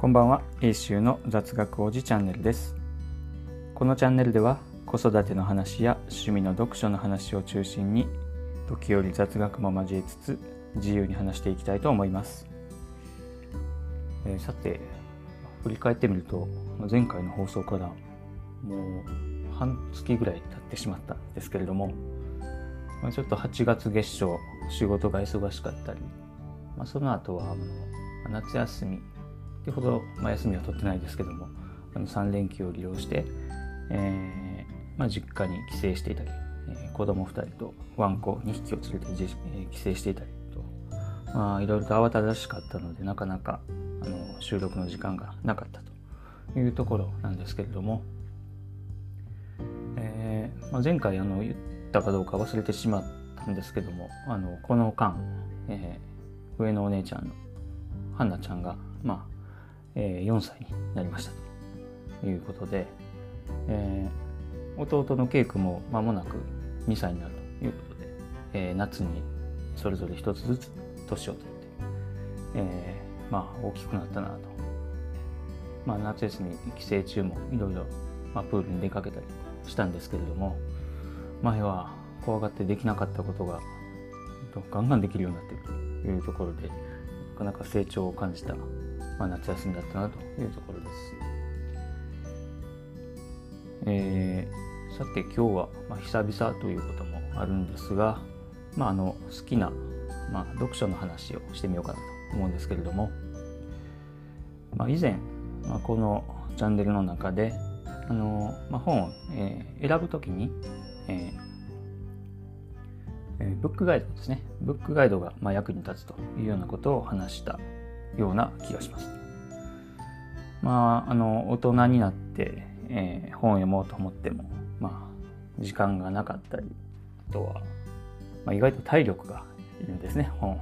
こんばんは、英州の雑学王子チャンネルです。このチャンネルでは子育ての話や趣味の読書の話を中心に時折雑学も交えつつ自由に話していきたいと思います。えーさて、振り返ってみると前回の放送からもう半月ぐらい経ってしまったんですけれども、まちょっと8月月初仕事が忙しかったり、まあ、その後はあの夏休みってほど、まあ、休みは取ってないですけどもあの3連休を利用して、えーまあ、実家に帰省していたり、えー子供2人とワンコ2匹を連れて、えー帰省していたりと、まあ、いろいろと慌ただしかったのでなかなかあの収録の時間がなかったというところなんですけれども、えーまあ、前回あの言ったかどうか忘れてしまったんですけどもあのこの間、えー上のお姉ちゃんのハンナちゃんが、まあえー4歳になりました。ということで、えー弟のケイ君も間もなく2歳になるということで、えー夏にそれぞれ一つずつ年を取って、えーまあ大きくなったなと、まあ、夏休み帰省中もいろいろ、プールに出かけたりしたんですけれども前は怖がってできなかったことがガンガンできるようになっているというところでなかなか成長を感じた、まあ、夏休みだったなというところです。えーさて今日は、まあ、久々ということもあるんですが、まあ、あの好きな、まあ、読書の話をしてみようかなと思うんですけれども、まあ、以前、まあ、このチャンネルの中であの、まあ、本を、えー選ぶときに、えーえブックガイドですねブックガイドがまあ役に立つというようなことを話したような気がします。まあ、あの大人になって、えー本を読もうと思っても、まあ、時間がなかったりあとは、まあ、意外と体力がいるんですね本。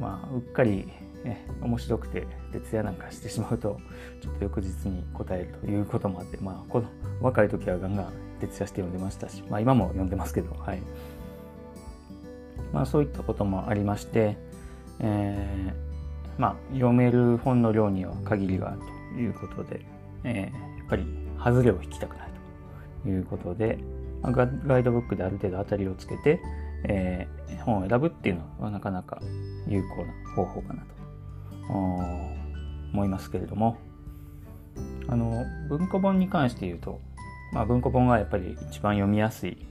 まあ、うっかり、ね、面白くて徹夜なんかしてしまうとちょっと翌日に答えるということもあって、まあ、この若い時はガンガン徹夜して読んでましたし、まあ、今も読んでますけど、はいまあ、そういったこともありまして、えーまあ、読める本の量には限りがあるということで、えーやっぱり外れを引きたくないということで、まあガイドブックである程度当たりをつけて、えー本を選ぶっていうのはなかなか有効な方法かなと思いますけれどもあの文庫本に関して言うと、まあ、文庫本がやっぱり一番読みやすい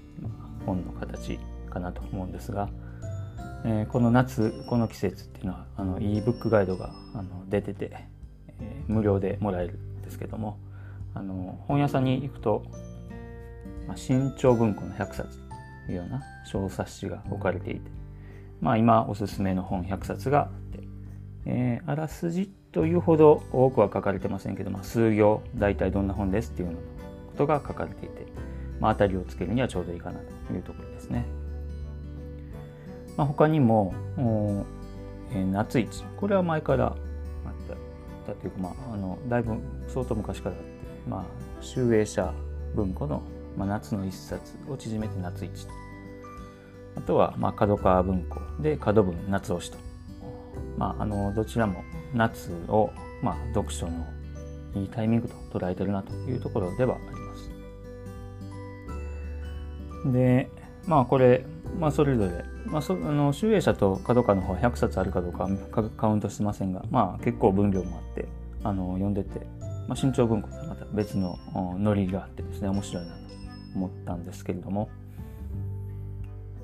本の形かなと思うんですが、えーこの夏この季節っていうのはあの e ブックガイドがあの出てて、えー無料でもらえるんですけどもあの本屋さんに行くと、まあ、新潮文庫の100冊というような小冊子が置かれていて、まあ、今おすすめの本100冊があって、えーあらすじというほど多くは書かれてませんけど、まあ、数行大体どんな本ですっていうようなことが書かれていて、まあ、当たりをつけるにはちょうどいいかなというところですね。まあ、他にも、えー夏市。これは前からあっただというか、まあ、あのだいぶ相当昔からあって、まあ、集英社文庫の、まあ、夏の一冊を縮めて夏市と。あとは、まあ、角川文庫。で角文夏推しと、まあ、あのどちらも夏を、まあ、読書のいいタイミングと捉えてるなというところではあります。でまあこれ、まあ、それぞれ、まあ、そあの集英社と角川の方は100冊あるかどうかはカウントしてませんが、まあ、結構分量もあってあの読んでて、まあ、新潮文庫とはまた別のノリがあってですね面白いなと思ったんですけれども。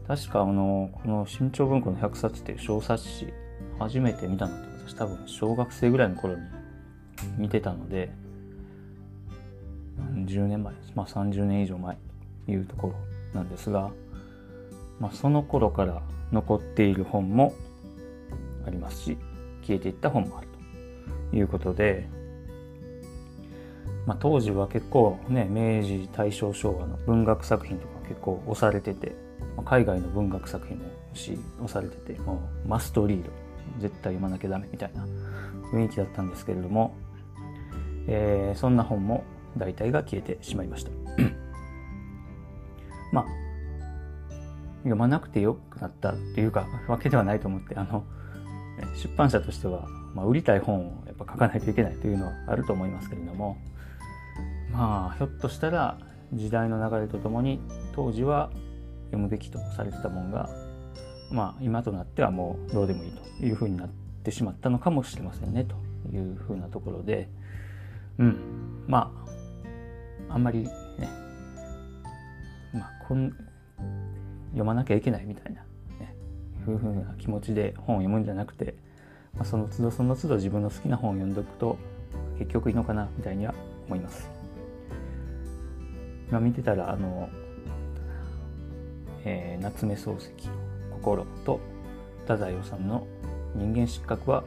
確かあのこの新潮文庫の100冊っていう小冊子初めて見たのって私多分小学生ぐらいの頃に見てたので10年前まあ30年以上前というところなんですが、まあ、その頃から残っている本もありますし消えていった本もあるということで、まあ、当時は結構ね明治大正昭和の文学作品とか結構押されてて、まあ海外の文学作品も押されててもうマストリード絶対読まなきゃダメみたいな雰囲気だったんですけれども、えーそんな本も大体が消えてしまいました。まあ読まなくてよくなったっていうかわけではないと思ってあの出版社としてはまあ、売りたい本をやっぱ書かないといけないというのはあると思いますけれどもまあひょっとしたら時代の流れとともに当時は読むべきとされてたもんがまあ今となってはもうどうでもいいというふうになってしまったのかもしれませんねというふうなところでうんまああんまりねまあこん読まなきゃいけないみたいな、ね、いうふうな気持ちで本を読むんじゃなくて、まあ、その都度その都度自分の好きな本を読んでおくと結局いいのかなみたいには思います。今見てたらあの、えー、夏目漱石「心」と太宰治の「人間失格」は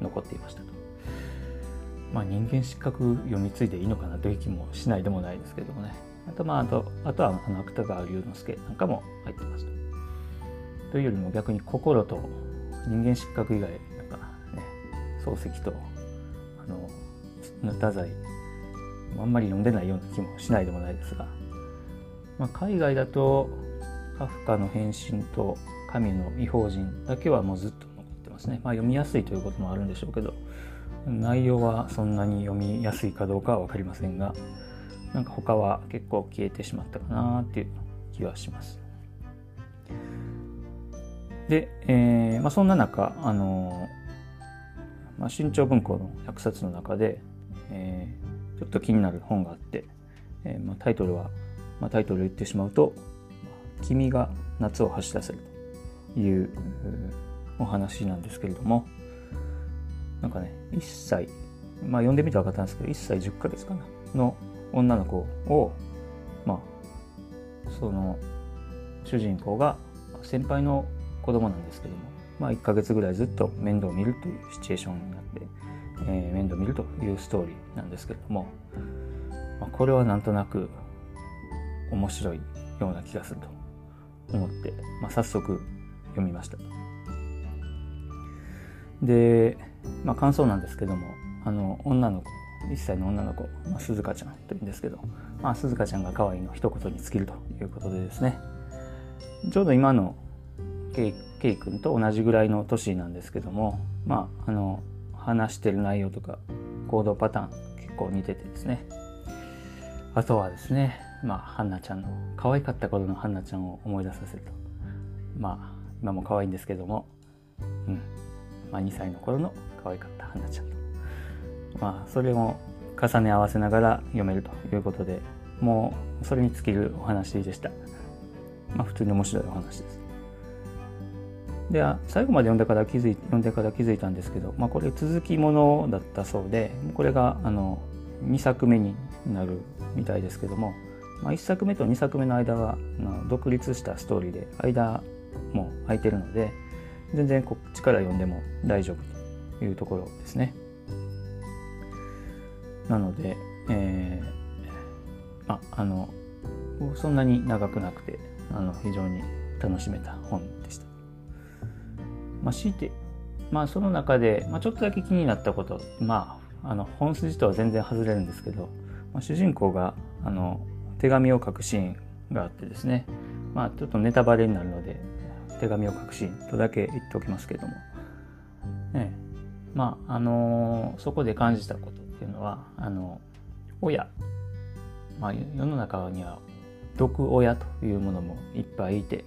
残っていましたと。まあ人間失格読み継いでいいのかなという気もしないでもないですけどもね。あとまああとあとは芥川龍之介なんかも入ってますと。というよりも逆に心と人間失格以外なんかね漱石とあの太宰あんまり読んでないような気もしないでもないですが、まあ、海外だとカフカの変身と神の異邦人だけはもうずっと残ってますね。まあ、読みやすいということもあるんでしょうけど内容はそんなに読みやすいかどうかは分かりませんがなんか他は結構消えてしまったかなっていう気はします。で、えーまあ、そんな中、あのまあ、新潮文庫の100冊の中で、えー、ちょっと気になる本があって、えーまあ、タイトルは、まあ、タイトルを言ってしまうと「君が夏を走らせる」というお話なんですけれどもなんかね1歳まあ読んでみて分かったんですけど1歳10ヶ月かなの女の子をまあその主人公が先輩の子供なんですけども、まあ、1ヶ月ぐらいずっと面倒を見るというシチュエーションになって、えー、面倒を見るというストーリーなんですけれども、まあ、これはなんとなく面白いような気がすると思って、まあ、早速読みました。で、まあ、感想なんですけどもあの女の子1歳の女の子、まあ、鈴鹿ちゃんというんですけど、まあ、鈴鹿ちゃんが可愛いの一言に尽きるということでですね。ちょうど今のケイケイ君と同じぐらいの年なんですけどもまああの話してる内容とか行動パターン結構似ててですね。あとはですねまあハンナちゃんの可愛かった頃のハンナちゃんを思い出させると。まあ今も可愛いんですけどもうん。まあ2歳の頃の可愛かったハンナちゃんと。まあそれも重ね合わせながら読めるということでもうそれに尽きるお話でしたまあ普通に面白いお話ですで最後まで読んでから気づい読んでから気づいたんですけど、まあ、これ続きものだったそうでこれがあの2作目になるみたいですけども、まあ、1作目と2作目の間は独立したストーリーで間も空いてるので全然こっちから読んでも大丈夫というところですね。なので、えー、ああのそんなに長くなくてあの非常に楽しめた本でした。まあ、強いて、まあ、その中で、まあ、ちょっとだけ気になったこと、まあ、あの本筋とは全然外れるんですけど、まあ、主人公があの手紙を書くシーンがあってですね、まあ、ちょっとネタバレになるので手紙を書くシーンとだけ言っておきますけども、ね、まああのそこで感じたこと。っていうのはあの親、まあ、世の中には毒親というものもいっぱいいて、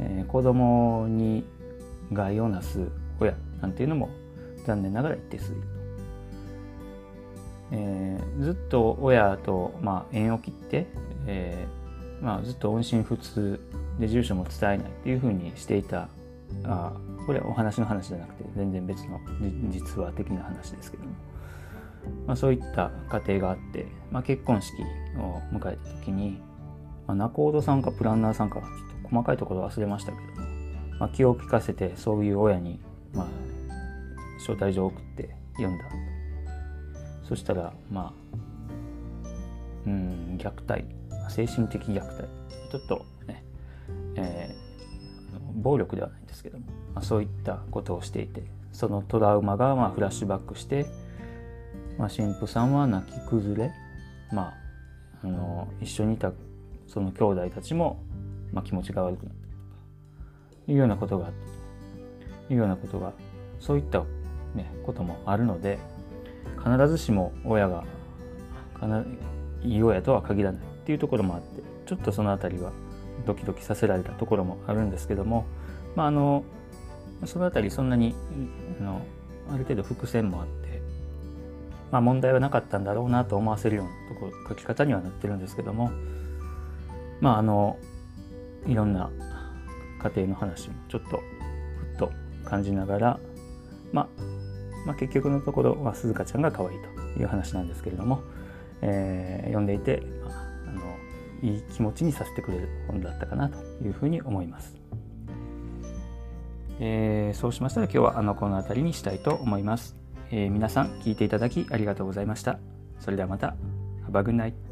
えー、子供に害をなす親なんていうのも残念ながら一定数いると。えー、ずっと親と、まあ、縁を切って、えーまあ、ずっと音信不通で住所も伝えないっていうふうにしていたあこれはお話の話じゃなくて全然別の実話的な話ですけども、まあ、そういった家庭があって、まあ、結婚式を迎えた時に、まあ、仲人さんかプランナーさんかちょっと細かいところ忘れましたけどもまあ、気を利かせてそういう親に、まあ、招待状を送って読んだ。そしたらまあうん虐待。精神的虐待。ちょっとね、えー、暴力ではないんですけども、まあ、そういったことをしていてそのトラウマがまあフラッシュバックして、まあ、神父さんは泣き崩れ、まあ、あの一緒にいたその兄弟たちも、まあ、気持ちが悪くなった。というようなことがあったというようなことがそういったね、こともあるので必ずしも親がいい親とは限らないっていうところもあってちょっとその辺りはドキドキさせられたところもあるんですけども、まあ、あのその辺りそんなにあのある程度伏線もあって、まあ、問題はなかったんだろうなと思わせるようなとこ書き方にはなってるんですけどもまああのいろんな家庭の話もちょっとふっと感じながら、まあ、まあ結局のところは鈴鹿ちゃんが可愛いという話なんですけれども、えー、読んでいて、まあ、あのいい気持ちにさせてくれる本だったかなというふうに思います。えー、そうしましたら今日はあのこの辺りにしたいと思います。えー、皆さん聞いていただきありがとうございました。それではまた。Have a good night.